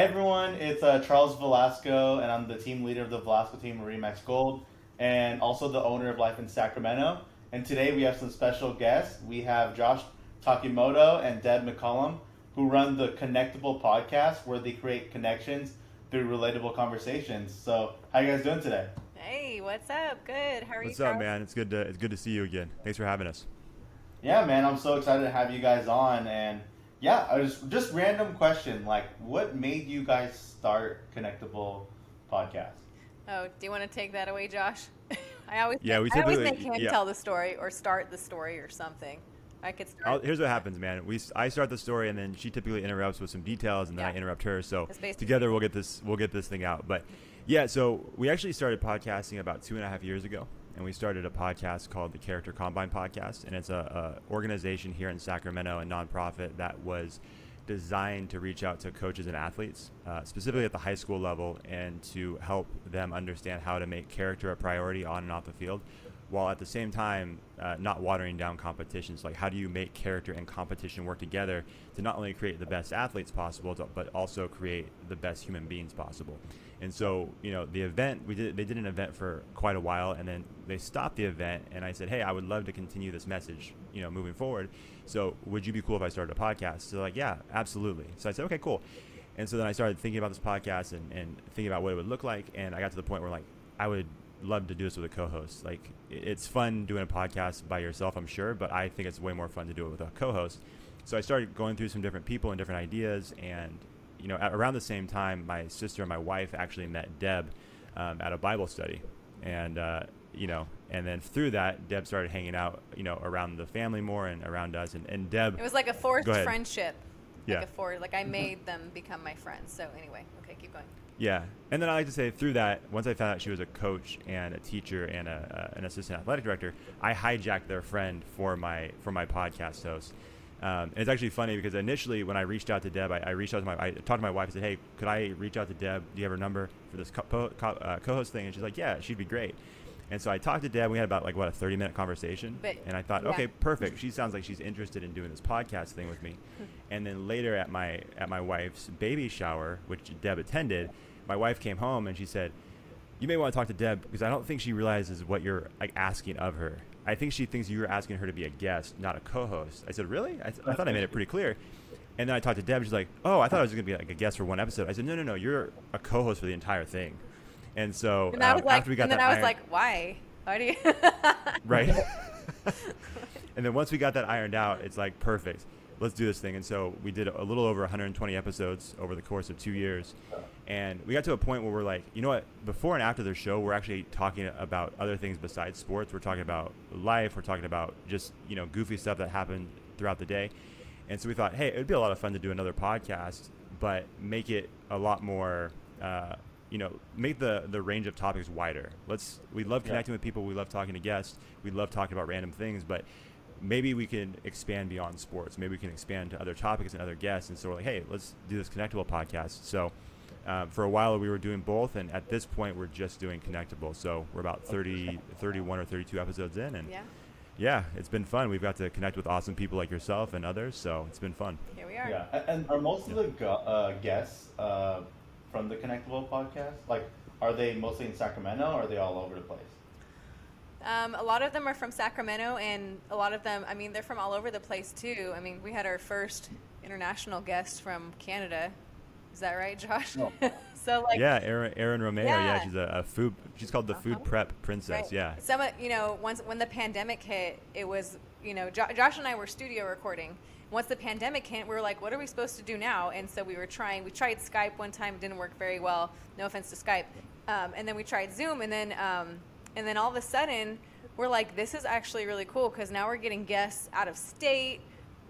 Hey everyone, it's uh, Charles Velasco, and I'm the team leader of the Velasco team of Remax Gold, and also the owner of Life in Sacramento. And today we have some special guests. We have Josh Takimoto and Deb McCollum, who run the Connectable podcast, where they create connections through relatable conversations. So, how you guys doing today? Hey, what's up? Good. How are What's you? What's up, man? It's good to it's good to see you again. Thanks for having us. Yeah, man, I'm so excited to have you guys on. And yeah, I was just random question, like, what made you guys start Connectable podcast? Oh, do you want to take that away, Josh? I always Yeah, we I always typically- make him yeah. tell the story or start the story or something. I could start. I'll, here's what happens, man. We s- I start the story and then she typically interrupts with some details and then I interrupt her. So together we'll get this we'll get this thing out. But yeah, so we actually started podcasting about two and a half years ago, and we started a podcast called the Character Combine Podcast, and it's a, a organization here in Sacramento, a nonprofit that was designed to reach out to coaches and athletes, uh, specifically at the high school level, and to help them understand how to make character a priority on and off the field, while at the same time uh, not watering down competitions. Like, how do you make character and competition work together to not only create the best athletes possible, but also create the best human beings possible? And so, you know, the event we did, they did an event for quite a while, and then they stopped the event. And I said, hey, I would love to continue this message, you know, moving forward. So, would you be cool if I started a podcast? So, like, yeah, absolutely. So I said, okay, cool. And so then I started thinking about this podcast and, and thinking about what it would look like. And I got to the point where like I would love to do this with a co-host. Like it's fun doing a podcast by yourself, I'm sure, but I think it's way more fun to do it with a co-host. So I started going through some different people and different ideas. And you know, around the same time, my sister and my wife actually met Deb um, at a Bible study, and uh, you know, and then through that, Deb started hanging out, you know, around the family more and around us. And, and Deb, it was like a forced friendship. Like Yeah. for like I made them become my friends. So anyway, okay, keep going. Yeah, and then I like to say through that, once I found out she was a coach and a teacher and a, uh, an assistant athletic director, I hijacked their friend for my for my podcast host. Um, and it's actually funny because initially when I reached out to Deb, I, I reached out to my I talked to my wife and said, "Hey, could I reach out to Deb? Do you have her number for this co- po- co- uh, co-host thing?" And she's like, "Yeah, she'd be great." And so I talked to Deb. We had about like what a thirty minute conversation, But- and I thought, yeah. okay, perfect. She sounds like she's interested in doing this podcast thing with me. and then later at my at my wife's baby shower, which Deb attended, my wife came home and she said, "You may want to talk to Deb because I don't think she realizes what you're like asking of her. I think she thinks you're asking her to be a guest, not a co-host." I said, "Really? I, th- I thought I made it pretty clear." And then I talked to Deb. She's like, "Oh, I thought I was going to be like a guest for one episode." I said, "No, no, no. You're a co-host for the entire thing." And so And um, like, after we got that, and then that I was iron- like, why? Why do you? right? and then once we got that ironed out, it's like perfect. Let's do this thing. And so we did a little over 120 episodes over the course of two years, and we got to a point where we're like, you know what? Before and after the show, we're actually talking about other things besides sports. We're talking about life. We're talking about just you know goofy stuff that happened throughout the day. And so we thought, hey, it would be a lot of fun to do another podcast, but make it a lot more. Uh, you know, make the the range of topics wider. Let's we love Yeah. connecting with people. We love talking to guests. We love talking about random things, but maybe we can expand beyond sports. Maybe we can expand to other topics and other guests. And so we're like, hey, let's do this connectable podcast. So um, for a while we were doing both, and at this point we're just doing connectable. So we're about 30, 31 or 32 episodes in, and yeah, yeah, it's been fun. We've got to connect with awesome people like yourself and others. So it's been fun. here we are. Yeah, and are most of the go- uh, guests uh, from the Connectable podcast like are they mostly in Sacramento or are they all over the place? Um, a lot of them are from Sacramento, and a lot of them, I mean, they're from all over the place too. I mean, we had our first international guest from Canada. Is that right, Josh? No. so like, yeah, Erin, Erin Romeo. Yeah, Yeah. she's a, a food. She's called the food Uh-huh. prep princess. Right. Yeah. Some, of- you know, once when the pandemic hit, it was, you know, jo- Josh and I were studio recording. Once the pandemic hit, we were like, what are we supposed to do now? And so we were trying. We tried Skype one time, it didn't work very well. No offense to Skype. Um, and then we tried Zoom, and then um, and then all of a sudden, we're like, this is actually really cool because now we're getting guests out of state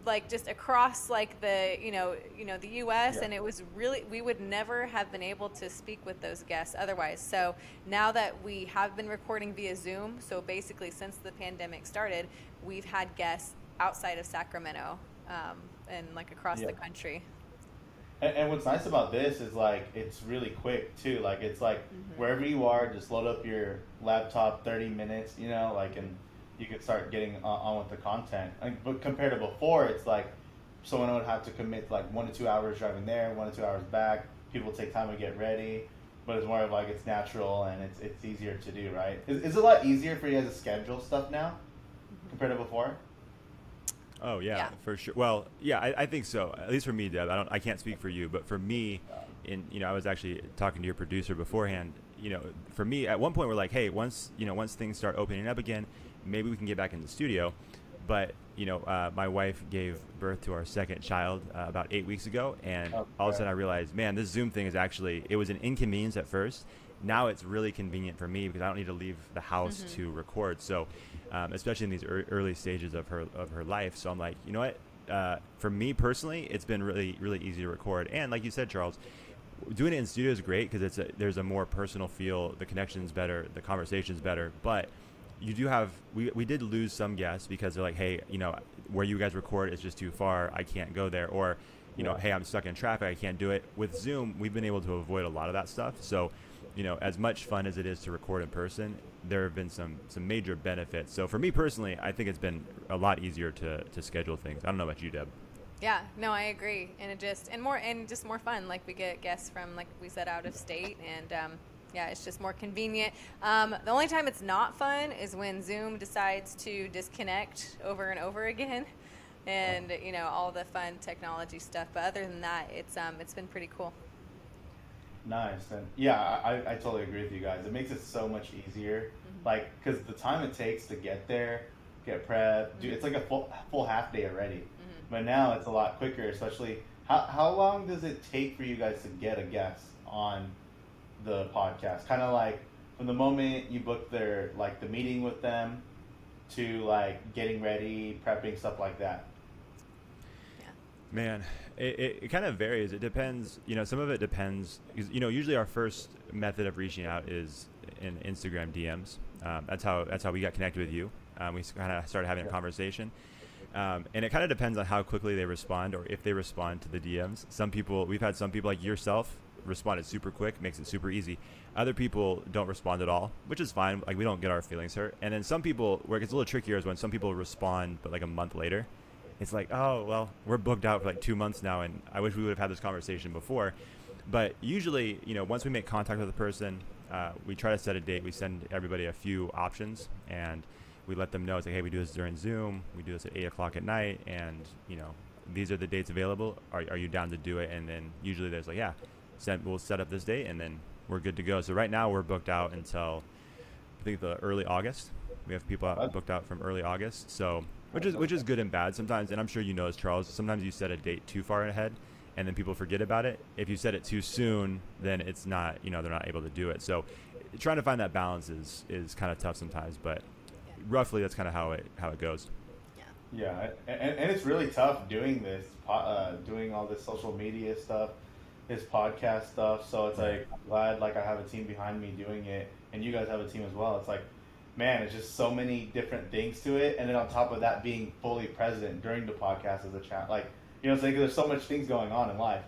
like just across like the you know you know the US Yeah. and it was really we would never have been able to speak with those guests otherwise so now that we have been recording via Zoom so basically since the pandemic started we've had guests outside of Sacramento um, and like across Yeah. the country And, and what's nice about this is like it's really quick too. Like it's like Mm-hmm. wherever you are, just load up your laptop, thirty minutes, you know, like and you could start getting on, on with the content. Like, but compared to before, it's like someone would have to commit like one to two hours driving there, one to two hours back, people take time to get ready, but it's more of like it's natural and it's it's easier to do, right? Is, is it a lot easier for you guys to schedule stuff now compared to before? Oh yeah, Yeah. for sure. Well, yeah, I, I think so. At least for me, Deb. I don't. I can't speak for you, but for me, in you know, I was actually talking to your producer beforehand. You know, for me, at one point, we're like, hey, once you know, once things start opening up again, maybe we can get back in the studio. But you know, uh, my wife gave birth to our second child uh, about eight weeks ago, and all of a sudden I realized, man, this Zoom thing is actually it was an inconvenience at first. Now it's really convenient for me because I don't need to leave the house Mhm. to record. So, um, especially in these ear early stages of her of her life, so I'm like, you know what? Uh, for me personally, it's been really really easy to record, and like you said, Charles, doing it in studio is great because it's a, there's a more personal feel. The connection's better, the conversation's better, but you do have we, we did lose some guests because they're like, hey, you know, where you guys record is just too far. I can't go there, or you know, hey, I'm stuck in traffic. I can't do it. With Zoom, we've been able to avoid a lot of that stuff. So, you know, as much fun as it is to record in person, there have been some some major benefits. So for me personally, I think it's been a lot easier to to schedule things. I don't know about you, Deb. Yeah, no, I agree, and it just and more and just more fun. Like we get guests from like we said out of state, and um, yeah, it's just more convenient. Um, the only time it's not fun is when Zoom decides to disconnect over and over again, and you know all the fun technology stuff. But other than that, it's um, it's been pretty cool. Nice. And yeah, I, I totally agree with you guys. It makes it so much easier. Mm-hmm. Like, because the time it takes to get there, get prepped, do, it's like a full, full half day already. Mm-hmm. But now it's a lot quicker, especially. How, how long does it take for you guys to get a guest on the podcast? Kind of like from the moment you book their, like the meeting with them to like getting ready, prepping, stuff like that. Man, it, it, it kind of varies. It depends. You know, some of it depends. 'cause, You know, usually our first method of reaching out is in Instagram DMs. Um, that's how that's how we got connected with you. Um, we kind of started having a conversation, um, and it kind of depends on how quickly they respond or if they respond to the DMs. Some people, we've had some people like yourself responded super quick, makes it super easy. Other people don't respond at all, which is fine. Like we don't get our feelings hurt. And then some people, where it gets a little trickier, is when some people respond, but like a month later it's like, oh, well, we're booked out for like two months now, and I wish we would have had this conversation before. But usually, you know, once we make contact with a person, uh, we try to set a date. We send everybody a few options, and we let them know it's like, hey, we do this during Zoom. We do this at eight o'clock at night, and you know, these are the dates available. Are, are you down to do it? And then usually there's like, yeah, send, we'll set up this date, and then we're good to go. So right now we're booked out until I think the early August. We have people out, booked out from early August. So which is which is good and bad sometimes. And I'm sure you know as Charles. Sometimes you set a date too far ahead, and then people forget about it. If you set it too soon, then it's not you know they're not able to do it. So trying to find that balance is is kind of tough sometimes. But roughly that's kind of how it how it goes. Yeah, and, and it's really tough doing this, uh, doing all this social media stuff, this podcast stuff. So it's like I'm glad like I have a team behind me doing it, and you guys have a team as well. It's like, man, it's just so many different things to it, and then on top of that, being fully present during the podcast as a chat, like you know, what I'm saying 'Cause there's so much things going on in life.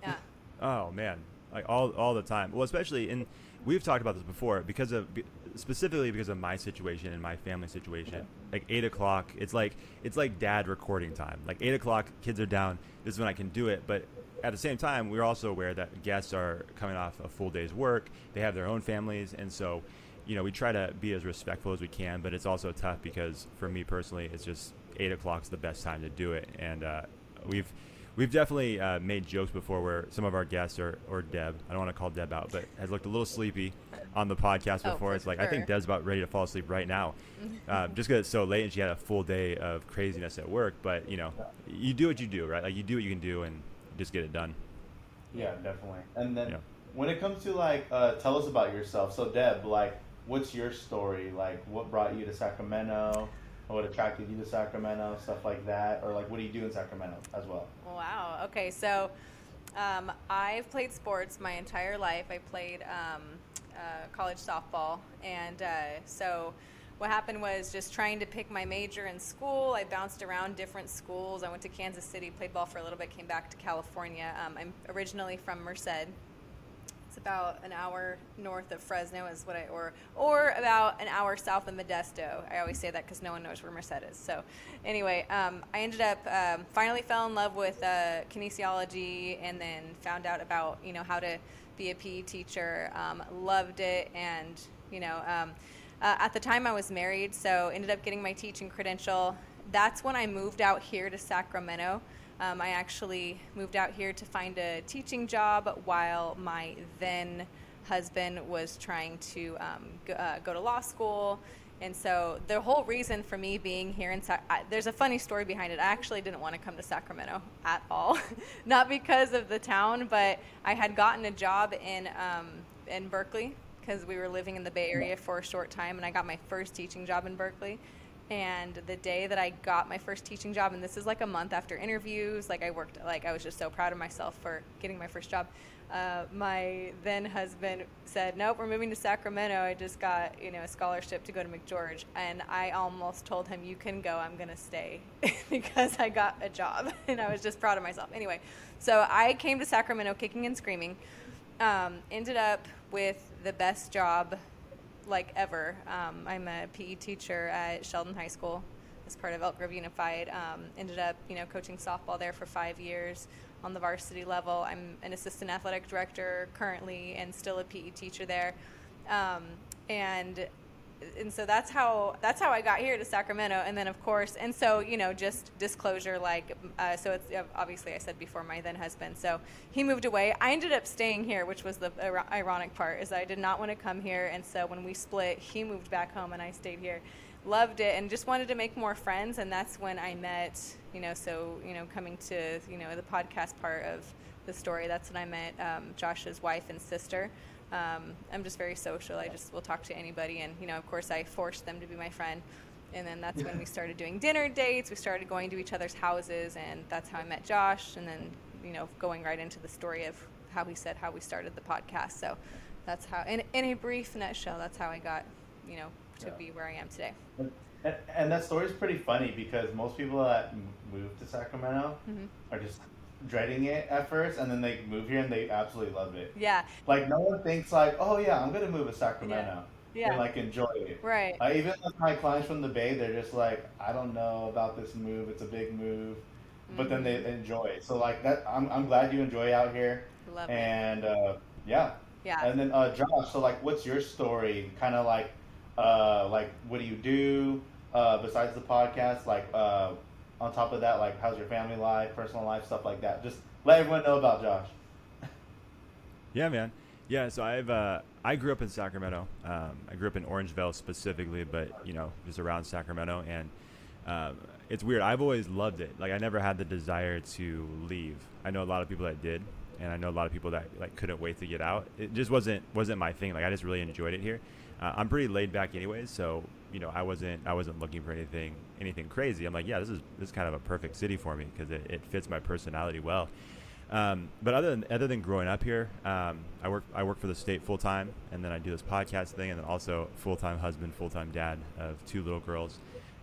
Yeah, Oh man, like all all the time. Well, especially in we've talked about this before because of specifically because of my situation and my family situation. Like eight o'clock, it's like it's like dad recording time. Like eight o'clock, kids are down. This is when I can do it. But at the same time, we're also aware that guests are coming off a full day's work. They have their own families, and so you know we try to be as respectful as we can. But it's also tough because for me personally, it's just eight o'clock's the best time to do it, and uh, we've We've definitely uh, made jokes before where some of our guests or, or Deb, I don't want to call Deb out, but has looked a little sleepy on the podcast Oh, before. for it's like, I think. Deb's about ready to fall asleep right now. uh, just because it's so late and she had a full day of craziness at work. But, you know, you do what you do, right? Like, you do what you can do and just get it done. Yeah, definitely. And then Yeah. when it comes to like, uh, tell us about yourself. So Deb, like, what's your story? Like, what brought you to Sacramento? What attracted you to Sacramento? Stuff like that, or like, what do you do in Sacramento as well? Wow. Okay, so um, I've played sports my entire life. I played um, uh, college softball, and uh, so what happened was just trying to pick my major in school. I bounced around different schools. I went to Kansas City, played ball for a little bit, came back to California. Um, I'm originally from Merced. About an hour north of Fresno, is what I or or about an hour south of Modesto. I always say that because no one knows where Merced is. So, anyway, um, I ended up um, finally fell in love with uh, kinesiology, and then found out about you know how to be a PE teacher. Um, loved it, and you know. Um, uh, at the time, I was married, so ended up getting my teaching credential. That's when I moved out here to Sacramento. Um, I actually moved out here to find a teaching job while my then husband was trying to um, go, uh, go, to law school. And so the whole reason for me being here in Sac- I, there's a funny story behind it. I actually didn't want to come to Sacramento at all, not because of the town, but I had gotten a job in um, in Berkeley because we were living in the Bay Area for a short time, and I got my first teaching job in Berkeley. And the day that I got my first teaching job, and this is like a month after interviews, like I worked, like I was just so proud of myself for getting my first job. Uh, my then husband said, "Nope, we're moving to Sacramento. I just got you know a scholarship to go to McGeorge," and I almost told him, "You can go. I'm gonna stay," because I got a job, and I was just proud of myself. Anyway, so I came to Sacramento kicking and screaming. Um, ended up with the best job like ever. Um, I'm a PE teacher at Sheldon High School as part of Elk Grove Unified. Um, ended up, you know, coaching softball there for five years on the varsity level. I'm an assistant athletic director currently and still a PE teacher there. Um, and and so that's how that's how I got here to Sacramento, and then of course, and so you know, just disclosure, like, uh, so it's obviously I said before my then husband, so he moved away. I ended up staying here, which was the ironic part, is I did not want to come here, and so when we split, he moved back home, and I stayed here. Loved it, and just wanted to make more friends, and that's when I met, you know, so you know, coming to you know the podcast part of the story, that's when I met um, Josh's wife and sister. Um, I'm just very social. I just will talk to anybody, and you know, of course, I forced them to be my friend. And then that's when we started doing dinner dates. We started going to each other's houses, and that's how I met Josh. And then, you know, going right into the story of how he said how we started the podcast. So that's how, in, in a brief nutshell, that's how I got, you know, to yeah. be where I am today. And, and that story is pretty funny because most people that move to Sacramento mm-hmm. are just dreading it at first, and then they move here and they absolutely love it. Yeah. Like no one thinks like, oh yeah, I'm gonna move to Sacramento. Yeah. yeah. And like enjoy it. Right. Uh, even my clients from the Bay, they're just like, I don't know about this move. It's a big move, mm-hmm. but then they mm-hmm. enjoy it. So like that, I'm I'm glad you enjoy out here. Love and, it. And uh, yeah. Yeah. And then uh, Josh, so like, what's your story? Kind of like, uh, like what do you do uh, besides the podcast? Like, uh, on top of that, like how's your family life, personal life, stuff like that. Just let everyone know about Josh. yeah, man. Yeah, so I've uh, I grew up in Sacramento. Um, I grew up in Orangevale specifically, but you know, just around Sacramento, and um, it's weird. I've always loved it. Like I never had the desire to leave. I know a lot of people that did, and I know a lot of people that like couldn't wait to get out. It just wasn't wasn't my thing. Like I just really enjoyed it here. Uh, I'm pretty laid back anyways, so you know I wasn't I wasn't looking for anything anything crazy. I'm like, yeah, this is this is kind of a perfect city for me because it, it fits my personality well. Um, but other than other than growing up here, um, I work I work for the state full time, and then I do this podcast thing, and then also full time husband, full time dad of two little girls,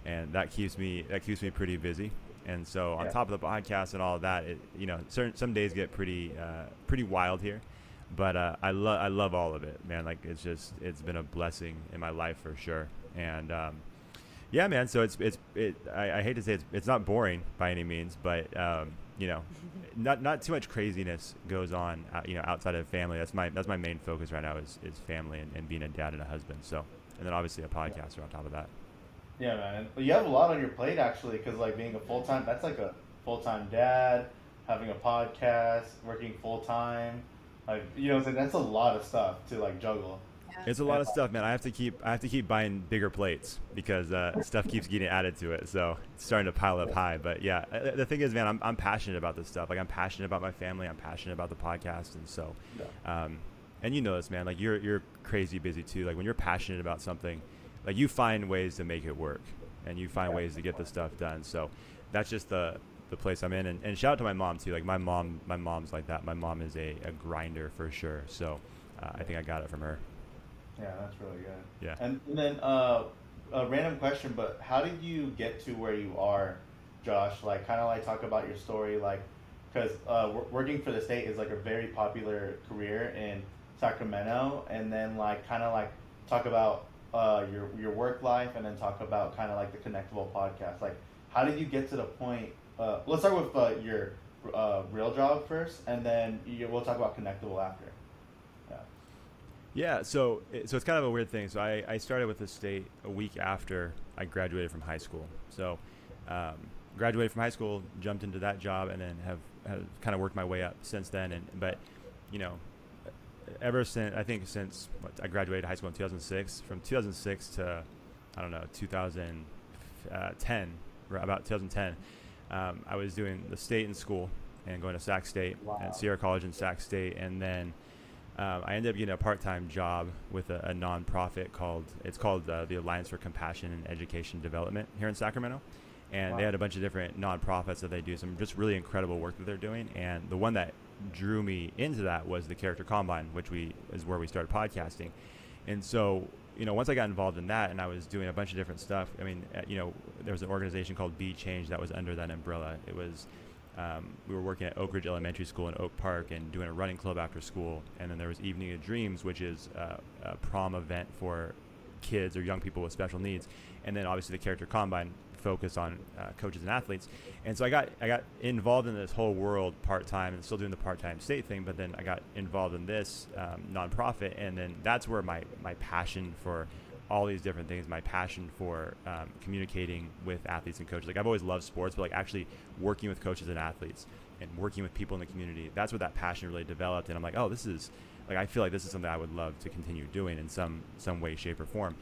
and that keeps me that keeps me pretty busy. And so on yeah. top of the podcast and all of that, it, you know, certain some days get pretty uh, pretty wild here but uh, I love I love all of it, man. Like it's just it's been a blessing in my life for sure. And um, yeah, man. So it's it's it. I, I, hate to say it's it's not boring by any means, but um, you know, not not too much craziness goes on. Uh, you know, outside of family. That's my that's my main focus right now is is family and, and being a dad and a husband. So and then obviously a podcaster on top of that. Yeah, man. But you have a lot on your plate actually, because like being a full time, that's like a full time dad, having a podcast, working full time like you know, that's a lot of stuff to like juggle. It's a lot of stuff, man. I have to keep I have to keep buying bigger plates because uh, stuff keeps getting added to it. So it's starting to pile up high. But yeah, uh, the thing is, man, I'm, I'm passionate about this stuff. Like I'm passionate about my family. I'm passionate about the podcast, and so, um, and you know this, man. Like you're you're crazy busy too. Like when you're passionate about something, like you find ways to make it work, and you find ways to get the stuff done. So that's just the the place I'm in. And, and shout out to my mom too. Like my mom, my mom's like that. My mom is a, a grinder for sure. So uh, I think I got it from her. Yeah, that's really good. Yeah. And, and then uh, a random question, but how did you get to where you are, Josh? Like, kind of like talk about your story, like, because uh, working for the state is like a very popular career in Sacramento, and then like kind of like talk about uh, your your work life, and then talk about kind of like the Connectable podcast. Like, how did you get to the point? Uh, let's start with uh, your uh, real job first, and then you, we'll talk about Connectable after. Yeah. So so it's kind of a weird thing. So I, I started with the state a week after I graduated from high school. So um, graduated from high school, jumped into that job, and then have, have kind of worked my way up since then. And but you know, ever since I think since what, I graduated high school in 2006, from 2006 to I don't know 2010, about 2010, um, I was doing the state in school and going to Sac State Wow. and Sierra College in Sac State, and then um, I ended up getting a part-time job with a, a nonprofit called it's called uh, the Alliance for Compassion and Education Development here in Sacramento, and they had a bunch of different nonprofits that they do some just really incredible work that they're doing. And the one that drew me into that was the Character Combine, which we is where we started podcasting. And so you know once I got involved in that and I was doing a bunch of different stuff. I mean uh, you know there was an organization called Be Change that was under that umbrella. It was um, we were working at Oak Ridge Elementary School in Oak Park and doing a running club after school. And then there was Evening of Dreams, which is uh, a prom event for kids or young people with special needs. And then obviously the Character Combine focused on uh, coaches and athletes. And so I got I got involved in this whole world part time and still doing the part time state thing. But then I got involved in this um, nonprofit, and then that's where my my passion for all these different things my passion for um, communicating with athletes and coaches. Like i've always loved sports but like actually working with coaches and athletes and working with people in the community that's where that passion really developed. And i'm like oh this is like i feel like this is something i would love to continue doing in some some way shape or form.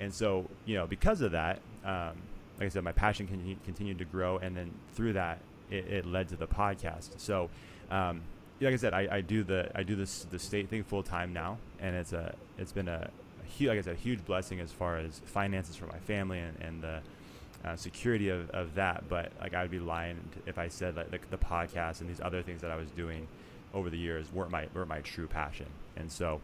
And so you know because of that um, like i said my passion con- continued to grow and then through that it, it led to the podcast. So um, like i said I, I do the i do this the state thing full time now and it's a it's been a huge, like I said, a huge blessing as far as finances for my family and, and the uh, security of, of that. But like I would be lying if I said like, like the podcast and these other things that I was doing over the years weren't my weren't my true passion. And so,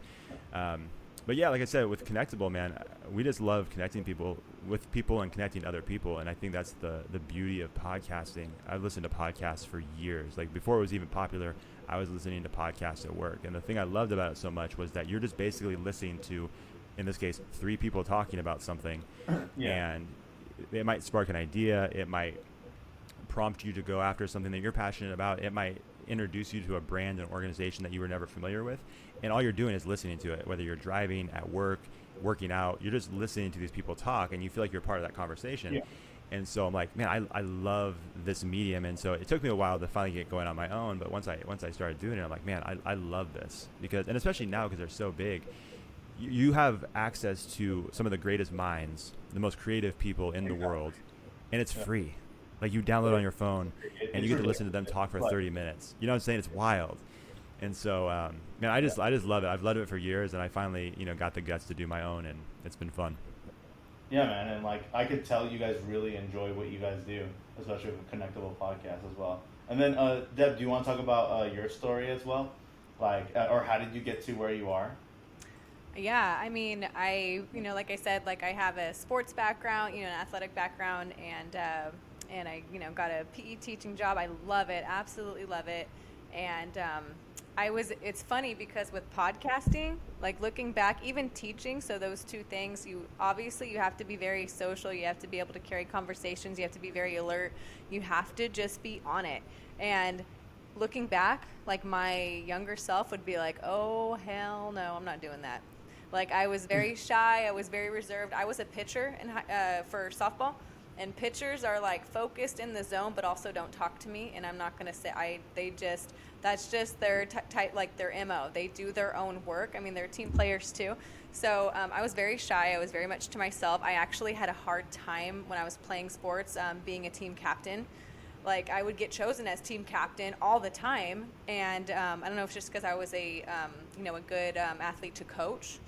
um, but yeah, like I said, with Connectable, man, we just love connecting people with people and connecting other people. And I think that's the the beauty of podcasting. I've listened to podcasts for years. Like before it was even popular, I was listening to podcasts at work. And the thing I loved about it so much was that you're just basically listening to in this case, three people talking about something, Yeah. and it might spark an idea. It might prompt you to go after something that you're passionate about. It might introduce you to a brand and organization that you were never familiar with, and all you're doing is listening to it. Whether you're driving, at work, working out, you're just listening to these people talk, and you feel like you're part of that conversation. Yeah. And so I'm like, man, I, I love this medium. And so it took me a while to finally get going on my own. But once I once I started doing it, I'm like, man, I, I love this because, and especially now because they're so big, you, have access to some of the greatest minds, the most creative people in the world, and it's free. Like you download on your phone, and you get to listen to them talk for 30 minutes. You know what I'm saying? It's wild. And so, um, man, I just I just love it. I've loved it for years, and I finally you know got the guts to do my own, and it's been fun. Yeah, man, and like I could tell you guys really enjoy what you guys do, especially with Connectable podcast as well. And then, uh, Deb, do you want to talk about uh, your story as well, like, uh, or how did you get to where you are? Yeah, I mean, I you know, like I said, like I have a sports background, you know, an athletic background, and uh, and I you know got a PE teaching job. I love it, absolutely love it, and um, I was. It's funny because with podcasting, like looking back, even teaching, so those two things, you obviously you have to be very social. You have to be able to carry conversations. You have to be very alert. You have to just be on it, and looking back, like my younger self would be like, "Oh hell no, I'm not doing that." Like I was very shy. I was very reserved. I was a pitcher in, uh, for softball, and pitchers are like focused in the zone, but also don't talk to me. And I'm not gonna say I. They just that's just their type, like their mo. They do their own work. I mean, they're team players too. So um, I was very shy. I was very much to myself. I actually had a hard time when I was playing sports, um, being a team captain like I would get chosen as team captain all the time, and um, I don't know if it's just because I was a um, you know a good um, athlete to coach,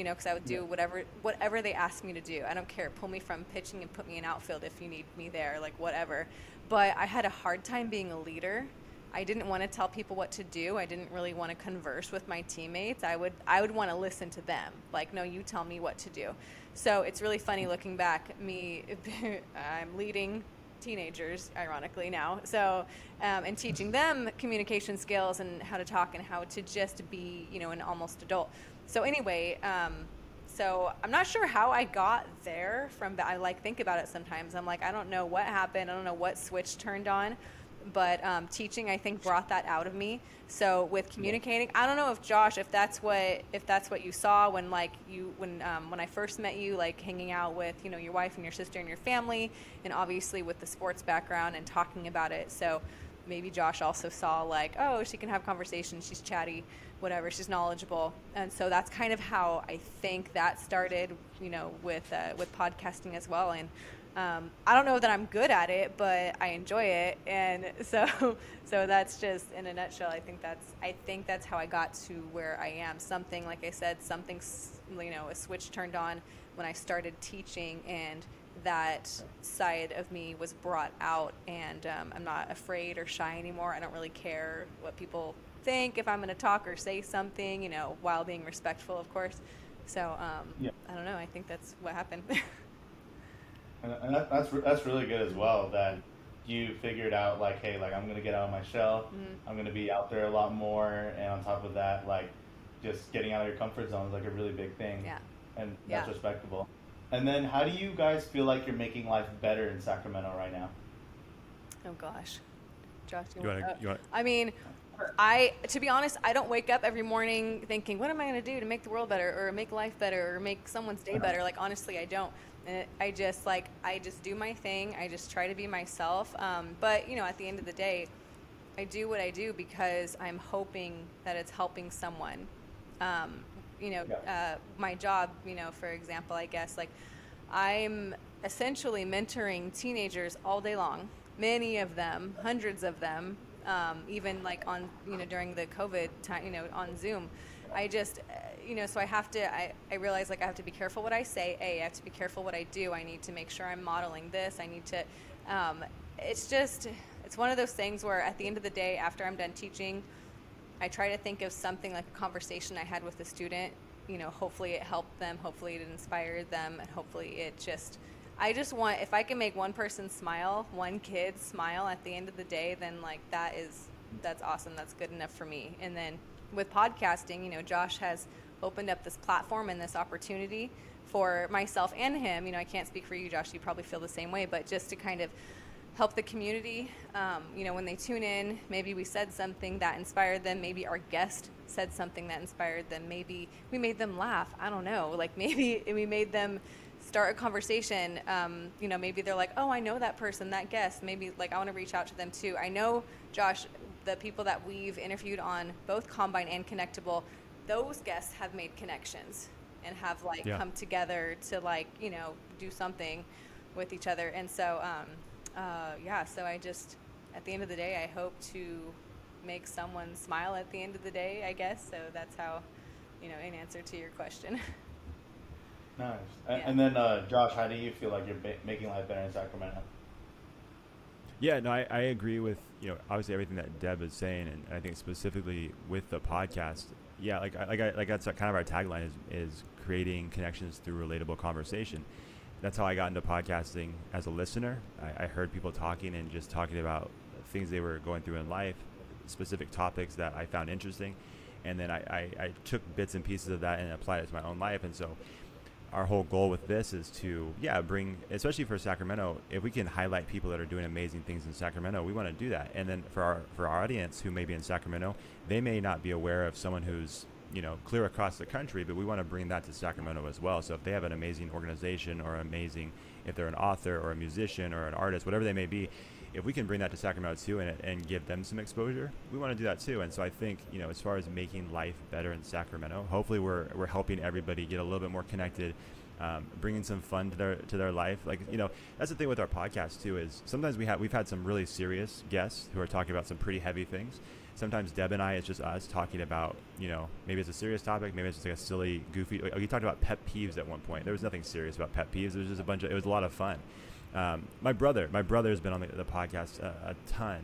you know, because I would do Yeah. whatever whatever they asked me to do. I don't care. Pull me from pitching and put me in outfield if you need me there, like whatever. But I had a hard time being a leader. I didn't want to tell people what to do. I didn't really want to converse with my teammates. I would I would want to listen to them. Like, no, you tell me what to do. So it's really funny looking back. Me, I'm leading teenagers, ironically now. So, um, and teaching them communication skills and how to talk and how to just be, you know, an almost adult. So anyway, um, so I'm not sure how I got there from. That. I like think about it sometimes. I'm like, I don't know what happened. I don't know what switch turned on but um, teaching I think brought that out of me. So with communicating, I don't know if Josh, if that's what if that's what you saw when like you when um, when I first met you, like hanging out with you know your wife and your sister and your family, and obviously with the sports background and talking about it. So maybe Josh also saw like oh she can have conversations, she's chatty, whatever, she's knowledgeable, and so that's kind of how I think that started. You know with uh, with podcasting as well and um, I don't know that I'm good at it, but I enjoy it, and so so that's just in a nutshell. I think that's I think that's how I got to where I am. Something like I said, something you know, a switch turned on when I started teaching, and that side of me was brought out, and um, I'm not afraid or shy anymore. I don't really care what people think if I'm going to talk or say something, you know, while being respectful, of course. So um, yeah. I don't know. I think that's what happened. And, that, that's that's really good as well. That you figured out like, hey, like I'm gonna get out of my shell. Mm-hmm. I'm gonna be out there a lot more, and on top of that, like just getting out of your comfort zone is like a really big thing. Yeah. And that's yeah. respectable. And then, how do you guys feel like you're making life better in Sacramento right now? Oh gosh, Josh, you, you want to? I mean, I, to be honest, I don't wake up every morning thinking, what am I going to do to make the world better or make life better or make someone's day better? Like, honestly, I don't. And I just, like, I just do my thing. I just try to be myself. Um, but, you know, at the end of the day, I do what I do because I'm hoping that it's helping someone. Um, you know, uh, my job, you know, for example, I guess, like, I'm essentially mentoring teenagers all day long, many of them, hundreds of them, um, even like on you know during the COVID time, you know, on Zoom. I just, uh, you know, so I have to. I, I realize like I have to be careful what I say. A, I have to be careful what I do. I need to make sure I'm modeling this. I need to. Um, it's just, it's one of those things where at the end of the day, after I'm done teaching, I try to think of something like a conversation I had with a student. You know, hopefully it helped them. Hopefully it inspired them, and hopefully it just I just want if I can make one person smile, one kid smile at the end of the day, then like that is that's awesome. That's good enough for me. And then with podcasting, you know, Josh has opened up this platform and this opportunity for myself and him. You know, I can't speak for you, Josh. You probably feel the same way, but just to kind of help the community. Um, you know, when they tune in, maybe we said something that inspired them. Maybe our guest said something that inspired them. Maybe we made them laugh. I don't know. Like maybe we made them start a conversation. Um, you know, maybe they're like, oh, I know that person, that guest. Maybe like I want to reach out to them too. I know, Josh, the people that we've interviewed on both Combine and Connectable, those guests have made connections and have like yeah. come together to like you know do something with each other. And so, um, uh, yeah. So I just, at the end of the day, I hope to make someone smile at the end of the day. I guess so. That's how, you know, in answer to your question. Nice. Yeah. And then, uh, Josh, how do you feel like you're ba- making life better in Sacramento? Yeah, no, I, I agree with you know obviously everything that Deb is saying, and I think specifically with the podcast. Yeah, like like I, like that's kind of our tagline is is creating connections through relatable conversation. That's how I got into podcasting as a listener. I, I heard people talking and just talking about things they were going through in life, specific topics that I found interesting, and then I, I, I took bits and pieces of that and applied it to my own life. And so our whole goal with this is to yeah bring especially for Sacramento if we can highlight people that are doing amazing things in Sacramento we want to do that and then for our for our audience who may be in Sacramento they may not be aware of someone who's you know clear across the country but we want to bring that to Sacramento as well so if they have an amazing organization or amazing if they're an author or a musician or an artist whatever they may be if we can bring that to Sacramento too and, and give them some exposure, we want to do that too. And so I think, you know, as far as making life better in Sacramento, hopefully we're, we're helping everybody get a little bit more connected, um, bringing some fun to their, to their life. Like, you know, that's the thing with our podcast too, is sometimes we have, we've had some really serious guests who are talking about some pretty heavy things. Sometimes Deb and I, it's just us talking about, you know, maybe it's a serious topic, maybe it's just like a silly, goofy. We talked about pet peeves at one point. There was nothing serious about pet peeves. It was just a bunch of. It was a lot of fun. Um, my brother, my brother has been on the, the podcast a, a, ton,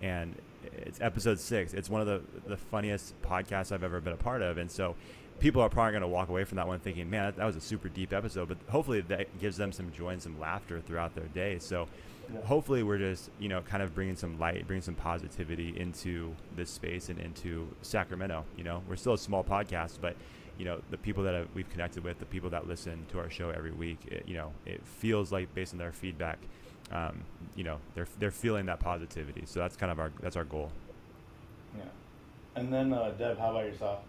and it's episode six. It's one of the the funniest podcasts I've ever been a part of, and so people are probably going to walk away from that one thinking, man, that, that, was a super deep episode. But hopefully that gives them some joy and some laughter throughout their day. So. Hopefully we're just, you know, kind of bringing some light, bringing some positivity into this space and into Sacramento. You know, we're still a small podcast, but you know the people that have, we've connected with, the people that listen to our show every week, it, you know, it feels like based on their feedback, um, you know, they're they're feeling that positivity. So that's kind of our that's our goal. Yeah, and then uh, Deb, how about yourself?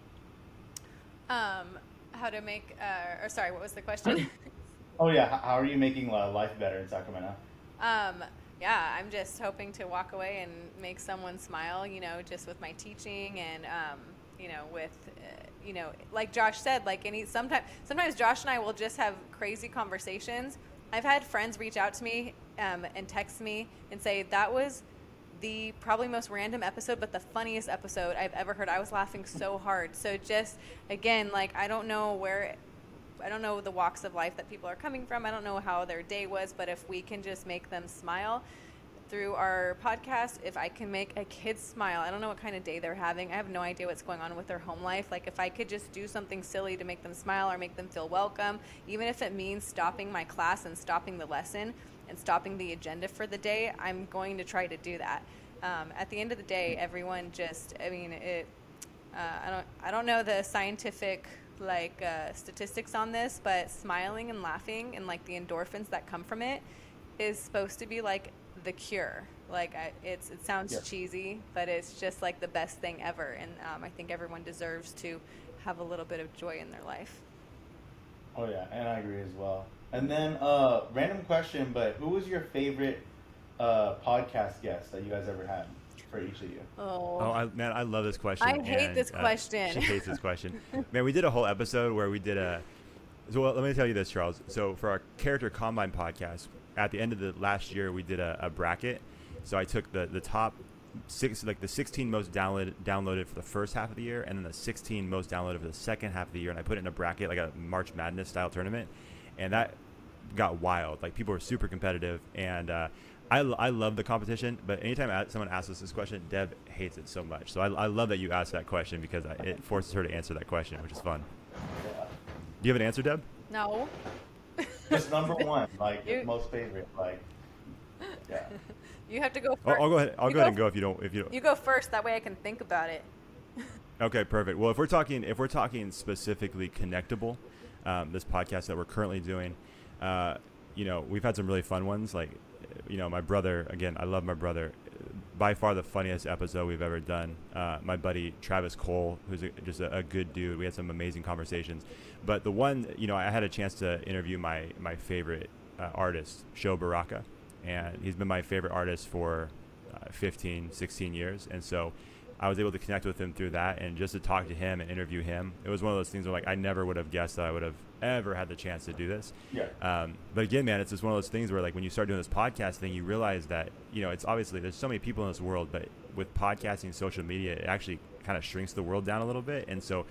Um, how to make, uh, or sorry, what was the question? oh yeah, how are you making uh, life better in Sacramento? Um, yeah, I'm just hoping to walk away and make someone smile. You know, just with my teaching and um, you know, with uh, you know, like Josh said, like any sometimes sometimes Josh and I will just have crazy conversations. I've had friends reach out to me um, and text me and say that was the probably most random episode, but the funniest episode I've ever heard. I was laughing so hard. So just again, like I don't know where, I don't know the walks of life that people are coming from. I don't know how their day was, but if we can just make them smile through our podcast, if I can make a kid smile, I don't know what kind of day they're having. I have no idea what's going on with their home life. Like if I could just do something silly to make them smile or make them feel welcome, even if it means stopping my class and stopping the lesson and stopping the agenda for the day, I'm going to try to do that. Um, at the end of the day, everyone just, I mean, it, uh, I don't, I don't know the scientific like uh, statistics on this, but smiling and laughing and like the endorphins that come from it is supposed to be like the cure. Like I, it's, it sounds yeah. cheesy, but it's just like the best thing ever, and um, I think everyone deserves to have a little bit of joy in their life. Oh yeah, and I agree as well. And then, uh, random question, but who was your favorite uh, podcast guest that you guys ever had for each of you? Oh, oh I, man, I love this question. I hate and, this uh, question. she hates this question. man, we did a whole episode where we did a. So well, let me tell you this, Charles. So for our character combine podcast, at the end of the last year, we did a, a bracket. So I took the the top six, like the 16 most downloaded downloaded for the first half of the year, and then the 16 most downloaded for the second half of the year, and I put it in a bracket like a March Madness style tournament and that got wild. Like people were super competitive, and uh, I, I love the competition. But anytime someone asks us this question, Deb hates it so much. So I, I love that you asked that question because I, it forces her to answer that question, which is fun. Do you have an answer, Deb? No. Just number one, like you, most favorite, like yeah. You have to go. First. I'll, I'll go ahead. I'll go, go ahead and go if you don't. If you don't. You go first. That way I can think about it. okay, perfect. Well, if we're talking, if we're talking specifically connectable, um, this podcast that we're currently doing. Uh, you know, we've had some really fun ones. Like, you know, my brother. Again, I love my brother. By far the funniest episode we've ever done. Uh, my buddy Travis Cole, who's a, just a, a, good dude. We had some amazing conversations. But the one, you know, I had a chance to interview my my favorite uh, artist, Sho Baraka, and he's been my favorite artist for uh, 15, 16 years. And so I was able to connect with him through that, and just to talk to him and interview him, it was one of those things where like I never would have guessed that I would have ever had the chance to do this. Yeah. Um, but again, man, it's just one of those things where like when you start doing this podcast thing, you realize that you know it's obviously there's so many people in this world, but with podcasting, social media, it actually kind of shrinks the world down a little bit, and so.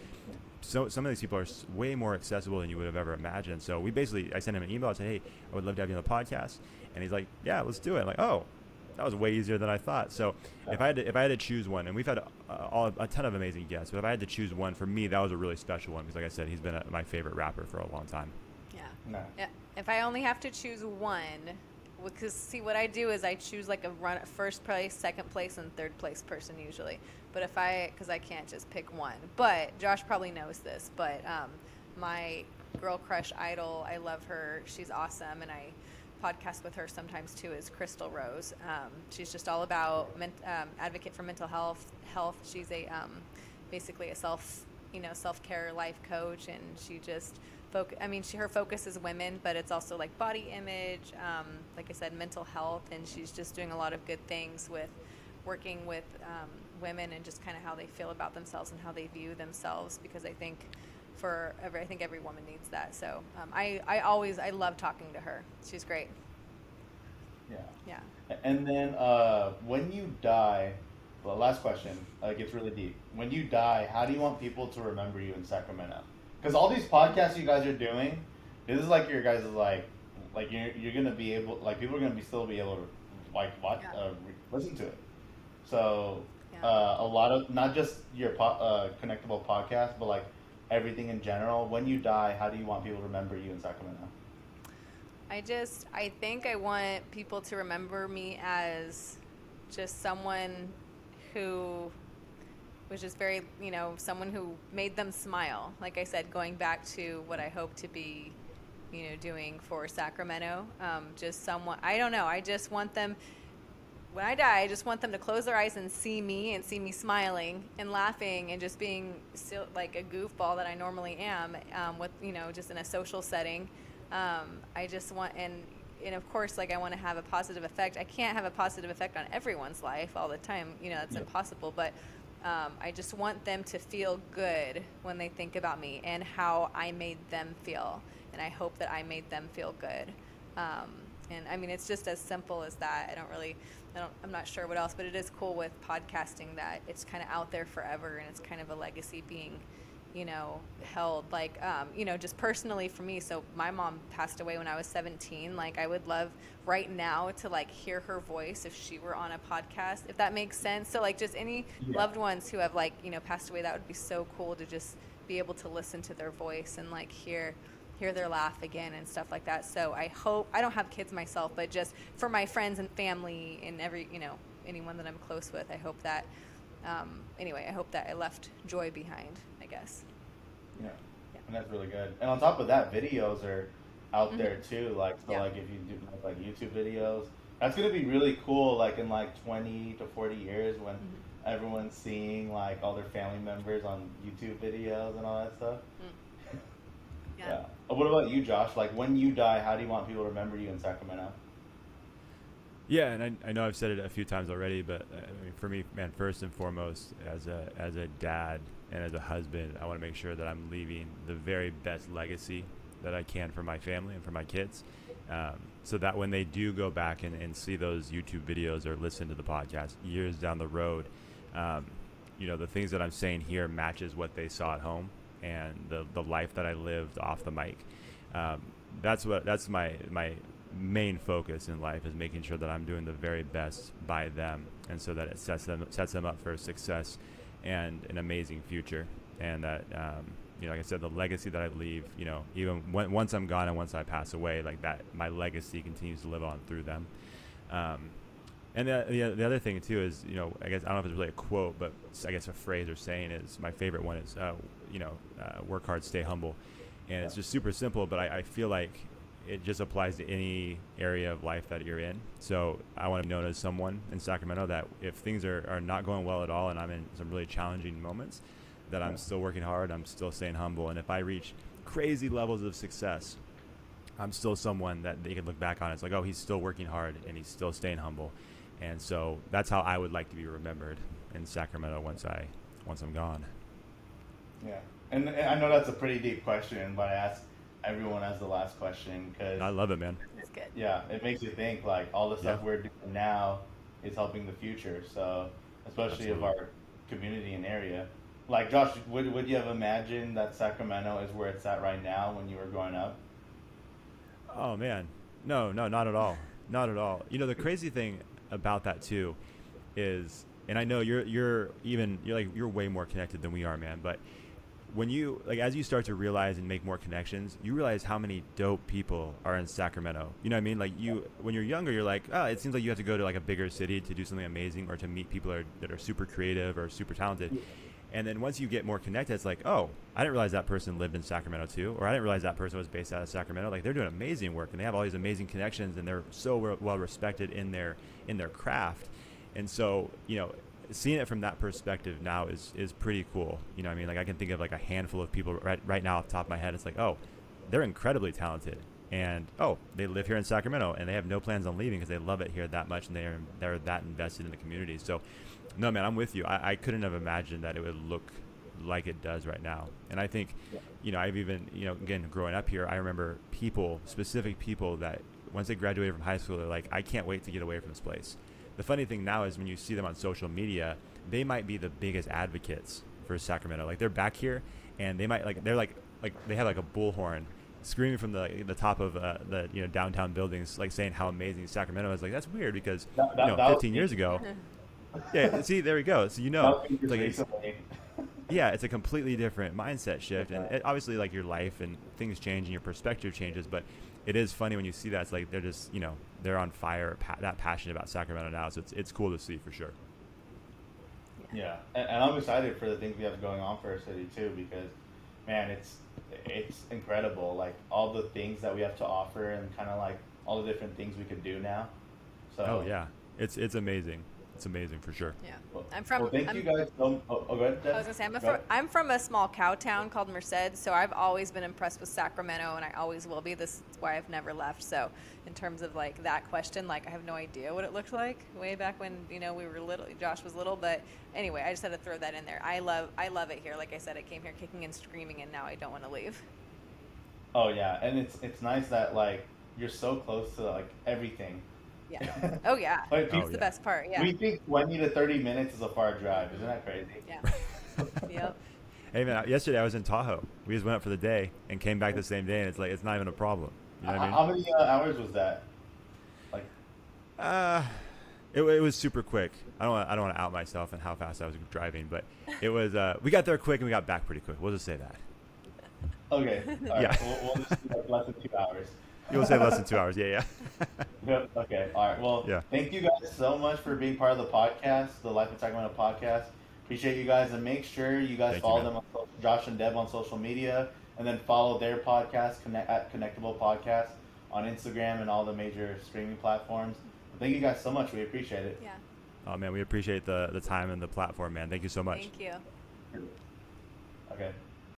So some of these people are way more accessible than you would have ever imagined. So we basically, I sent him an email. I said, "Hey, I would love to have you on the podcast," and he's like, "Yeah, let's do it." I'm like, "Oh, that was way easier than I thought. So if I had to, if I had to choose one, and we've had a, a, a, ton of amazing guests, but if I had to choose one for me, that was a really special one because, like I said, he's been a, my favorite rapper for a long time. Yeah. No. Yeah. If I only have to choose one, because see what I do is I choose like a run first place, second place, and third place person usually. But if I, because I can't just pick one. But Josh probably knows this. But um, my girl crush idol, I love her. She's awesome, and I podcast with her sometimes too is Crystal Rose. Um, she's just all about um, advocate for mental health. Health. She's a um, basically a self you know self care life coach, and she just focus. I mean, she, her focus is women, but it's also like body image. Um, like I said, mental health, and she's just doing a lot of good things with working with um, women and just kind of how they feel about themselves and how they view themselves. Because I think for every, I think every woman needs that. So um, I, I always, I love talking to her. She's great. Yeah. Yeah. And then uh, when you die, well, last question uh, gets really deep. When you die, how do you want people to remember you in Sacramento? Because all these podcasts you guys are doing, this is like your guys' is like, like you're, you're gonna be able, like people are gonna be still be able to like watch, yeah. uh, listen to it. So yeah. uh, a lot of not just your po- uh, connectable podcast, but like everything in general. When you die, how do you want people to remember you in Sacramento? I just, I think I want people to remember me as just someone who was just very, you know, someone who made them smile. Like I said, going back to what I hope to be, you know, doing for Sacramento. Um, just someone, I don't know, I just want them, when I die, I just want them to close their eyes and see me and see me smiling and laughing and just being still like a goofball that I normally am um, with, you know, just in a social setting. Um, I just want, and, and of course, like I want to have a positive effect. I can't have a positive effect on everyone's life all the time. You know, that's impossible. But um, I just want them to feel good when they think about me and how I made them feel. And I hope that I made them feel good. Um, and I mean, it's just as simple as that. I don't really, I'm not sure what else, but it is cool with podcasting that it's kind of out there forever and it's kind of a legacy being, you know, held. Like, um, you know, just personally for me. So my mom passed away when I was 17. Like, I would love right now to like hear her voice if she were on a podcast, if that makes sense. So like, just any Yeah. loved ones who have like, you know, passed away, that would be so cool to just be able to listen to their voice and like hear hear their laugh again and stuff like that. So I hope I don't have kids myself, but just for my friends and family and every you know anyone that I'm close with, I hope that um, anyway, I hope that I left joy behind. I guess. Yeah. Yeah. And that's really good. And on top of that, videos are out Mhm. there too. Like so Yeah. like if you do like YouTube videos, that's gonna be really cool like in like twenty to forty years when Mhm. everyone's seeing like all their family members on YouTube videos and all that stuff. Yeah. Uh, What about you, Josh? Like when you die, how do you want people to remember you in Sacramento? Yeah, and I, I know I've said it a few times already, but uh, I mean, for me, man, first and foremost, as a as a dad and as a husband, I want to make sure that I'm leaving the very best legacy that I can for my family and for my kids, um, so that when they do go back and, and see those YouTube videos or listen to the podcast years down the road, um, you know, the things that I'm saying here matches what they saw at home and the the life that I lived off the mic. Um, that's what that's my my main focus in life is making sure that I'm doing the very best by them, and so that it sets them sets them up for success and an amazing future. And that um, you know, like I said, the legacy that I leave, you know, even when, once I'm gone and once I pass away, like that, my legacy continues to live on through them. Um, and the, the, the other thing too is, you know, I guess I don't know if it's really a quote, but I guess a phrase or saying is my favorite one is, uh, you know, uh, work hard, stay humble, and it's just super simple. But I, I feel like it just applies to any area of life that you're in. So I want to be known as someone in Sacramento that if things are, are not going well at all and I'm in some really challenging moments, that I'm still working hard, I'm still staying humble, and if I reach crazy levels of success, I'm still someone that they can look back on. It's like, oh, he's still working hard and he's still staying humble, and so that's how I would like to be remembered in Sacramento once I once I'm gone. Yeah. And, and I know that's a pretty deep question, but I ask everyone as the last question because I love it, man. That's good. yeah, it makes you think like all the stuff Yeah. we're doing now is helping the future. So especially of our community and area. Like Josh, would would you have imagined that Sacramento is where it's at right now when you were growing up? Oh man, no, no, not at all, not at all. You know, the crazy thing about that too is, and I know you're you're even you're like you're way more connected than we are, man. But when you like as you start to realize and make more connections, you realize how many dope people are in Sacramento. You know what I mean? Like you, when you're younger, you're like, oh, it seems like you have to go to like a bigger city to do something amazing or to meet people that are, that are super creative or super talented. And then once you get more connected, it's like, oh, I didn't realize that person lived in Sacramento too, or I didn't realize that person was based out of Sacramento. Like they're doing amazing work, and they have all these amazing connections, and they're so well- well respected in their in their craft. And so, you know, seeing it from that perspective now is is pretty cool. You know, what I mean, like I can think of like a handful of people right right now off the top of my head. It's like, oh, they're incredibly talented, and oh, they live here in Sacramento, and they have no plans on leaving because they love it here that much, and they're they're that invested in the community. So, no, man, I'm with you. I, I couldn't have imagined that it would look like it does right now. And I think, you know, I've even, you know, again, growing up here, I remember people, specific people that once they graduated from high school, they're like, I can't wait to get away from this place. The funny thing now is when you see them on social media, they might be the biggest advocates for Sacramento. Like they're back here, and they might like they're like like they have like a bullhorn screaming from the the top of uh, the you know downtown buildings, like saying how amazing Sacramento is. Like that's weird because That- that- you know that was 15 years ago. yeah, see, there we go. So you know, it's like it's, yeah, it's a completely different mindset shift, and it, obviously, like your life and things change and your perspective changes. But it is funny when you see that. It's like they're just, you know, they're on fire, pa- that passionate about Sacramento now. So it's it's cool to see for sure. Yeah, and, and I'm excited for the things we have going on for our city too, because man, it's it's incredible. Like all the things that we have to offer, and kind of like all the different things we could do now. So Oh yeah, it's it's amazing. It's amazing for sure. Yeah, I'm from. Well, thank I'm, you guys. So, oh, oh, go ahead. Deb. I was gonna say I'm, a Go fr- ahead. I'm from a small cow town called Merced, so I've always been impressed with Sacramento, and I always will be. This is why I've never left. So, in terms of like that question, like I have no idea what it looked like way back when you know we were little. Josh was little, but anyway, I just had to throw that in there. I love I love it here. Like I said, I came here kicking and screaming, and now I don't want to leave. Oh yeah, and it's it's nice that like you're so close to like everything. Yeah. Oh yeah. Like, That's people- the best part. Yeah. We think 20 to 30 minutes is a far drive. Isn't that crazy? Yeah. yep. Hey man, yesterday I was in Tahoe. We just went up for the day and came back the same day, and it's like it's not even a problem. You know what I mean? How many uh, hours was that? Like, Uh, it, it was super quick. I don't wanna, I don't want to out myself and how fast I was driving, but it was uh, we got there quick and we got back pretty quick. We'll just say that. okay, all right, Yeah. we'll, we'll just do like less than two hours. You'll say less than two hours. Yeah, yeah. Yep. Okay. All right. Well, Yeah. thank you guys so much for being part of the podcast, the Life in Sacramento podcast. Appreciate you guys, and make sure you guys Thank follow man. them on social, Josh and Deb on social media, and then follow their podcast connect, at Connectable Podcast on Instagram and all the major streaming platforms. Thank you guys so much. We appreciate it. Yeah. oh man, we appreciate the the time and the platform, man. Thank you so much. Thank you. Okay.